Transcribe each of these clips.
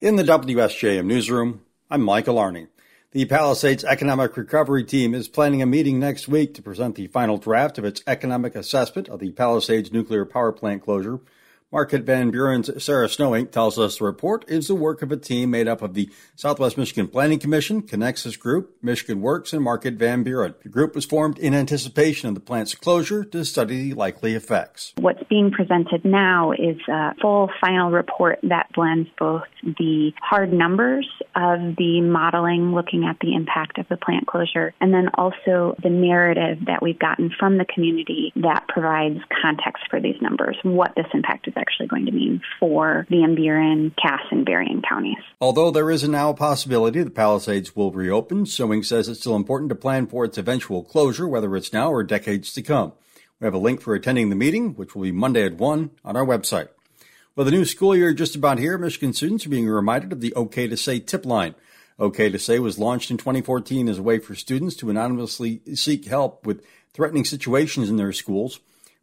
In the WSJM newsroom, I'm Michael Arney. The Palisades Economic Recovery Team is planning a meeting next week to present the final draft of its economic assessment of the Palisades nuclear power plant closure Market Van Buren's Sarah Snowing tells us the report is the work of a team made up of the Southwest Michigan Planning Commission, Connexus Group, Michigan Works, and Market Van Buren. The group was formed in anticipation of the plant's closure to study the likely effects. What's being presented now is a full final report that blends both the hard numbers of the modeling looking at the impact of the plant closure and then also the narrative that we've gotten from the community that provides context for these numbers, what this impact is actually going to mean for Van Buren, Cass, and Berrien counties. Although there is now a possibility the Palisades will reopen, Snowing says it's still important to plan for its eventual closure, whether it's now or decades to come. We have a link for attending the meeting, which will be Monday at 1 on our website. With the new school year just about here, Michigan students are being reminded of the OK to Say tip line. OK to Say was launched in 2014 as a way for students to anonymously seek help with threatening situations in their schools.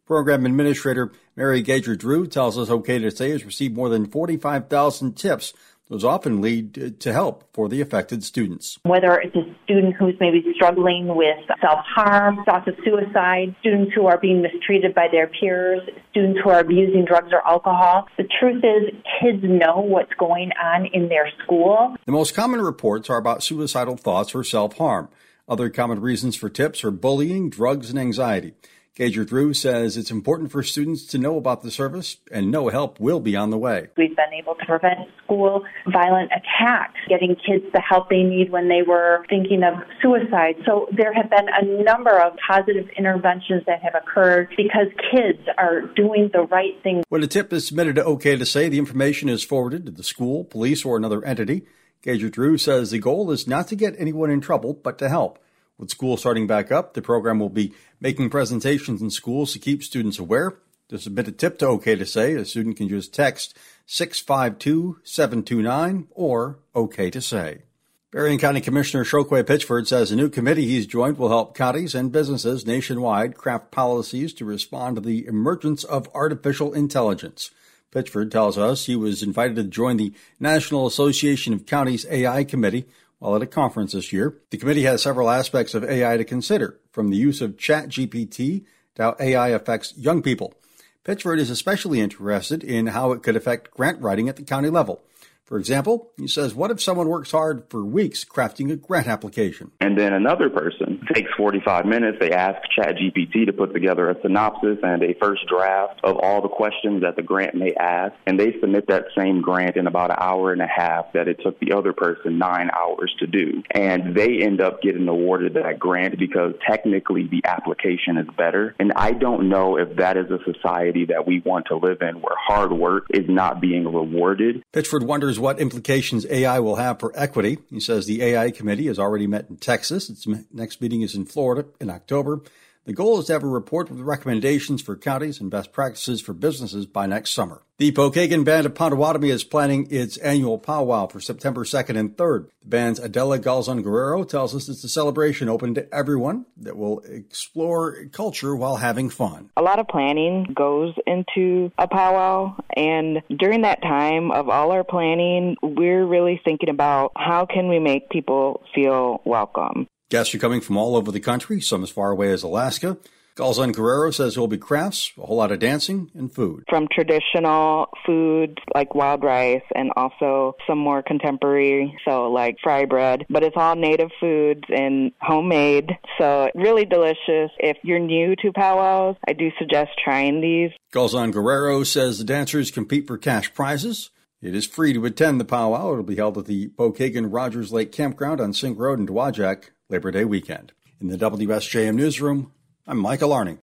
Program Administrator Mary Gager Drew tells us OK to Say has received more than 45,000 tips. Those often lead to help for the affected students. Whether it's a student who's maybe struggling with self harm, thoughts of suicide, students who are being mistreated by their peers, students who are abusing drugs or alcohol, the truth is kids know what's going on in their school. The most common reports are about suicidal thoughts or self harm. Other common reasons for tips are bullying, drugs, and anxiety. Gager Drew says it's important for students to know about the service and no help will be on the way. We've been able to prevent school violent attacks, getting kids the help they need when they were thinking of suicide. So there have been a number of positive interventions that have occurred because kids are doing the right thing. When a tip is submitted to OK to Say, the information is forwarded to the school, police, or another entity. Gager Drew says the goal is not to get anyone in trouble, but to help. With school starting back up, the program will be making presentations in schools to keep students aware. To submit a tip to OK to Say, a student can just text 652 729 or OK to Say. Berrien County Commissioner Chokwe Pritchett says a new committee he's joined will help counties and businesses nationwide craft policies to respond to the emergence of artificial intelligence. Pritchett tells us he was invited to join the National Association of Counties AI Committee, while at a conference this year. The committee has several aspects of AI to consider, from the use of ChatGPT to how AI affects young people. Pritchett is especially interested in how it could affect grant writing at the county level. For example, he says, what if someone works hard for weeks crafting a grant application? And then another person takes 45 minutes. They ask ChatGPT to put together a synopsis and a first draft of all the questions that the grant may ask. And they submit that same grant in about an hour and a half that it took the other person nine hours to do. And they end up getting awarded that grant because technically the application is better. And I don't know if that is a society that we want to live in where hard work is not being rewarded. Pritchett wonders what implications AI will have for equity. He says the AI committee has already met in Texas. Its next meeting is in Florida in October. The goal is to have a report with recommendations for counties and best practices for businesses by next summer. The Pokagon Band of Potawatomi is planning its annual powwow for September 2nd and 3rd. The band's Adela Galzon Guerrero tells us it's a celebration open to everyone that will explore culture while having fun. A lot of planning goes into a powwow, and during that time of all our planning, we're really thinking about how can we make people feel welcome. Guests are coming from all over the country, some as far away as Alaska. Galzon Guerrero says there will be crafts, a whole lot of dancing, and food. From traditional foods like wild rice and also some more contemporary, so like fry bread, but it's all native foods and homemade, so really delicious. If you're new to powwows, I do suggest trying these. Galzon Guerrero says the dancers compete for cash prizes. It is free to attend the powwow. It'll be held at the Pokagon Rogers Lake Campground on Sink Road in Dowagiac Labor Day weekend. In the WSJM newsroom, I'm Michael Arning.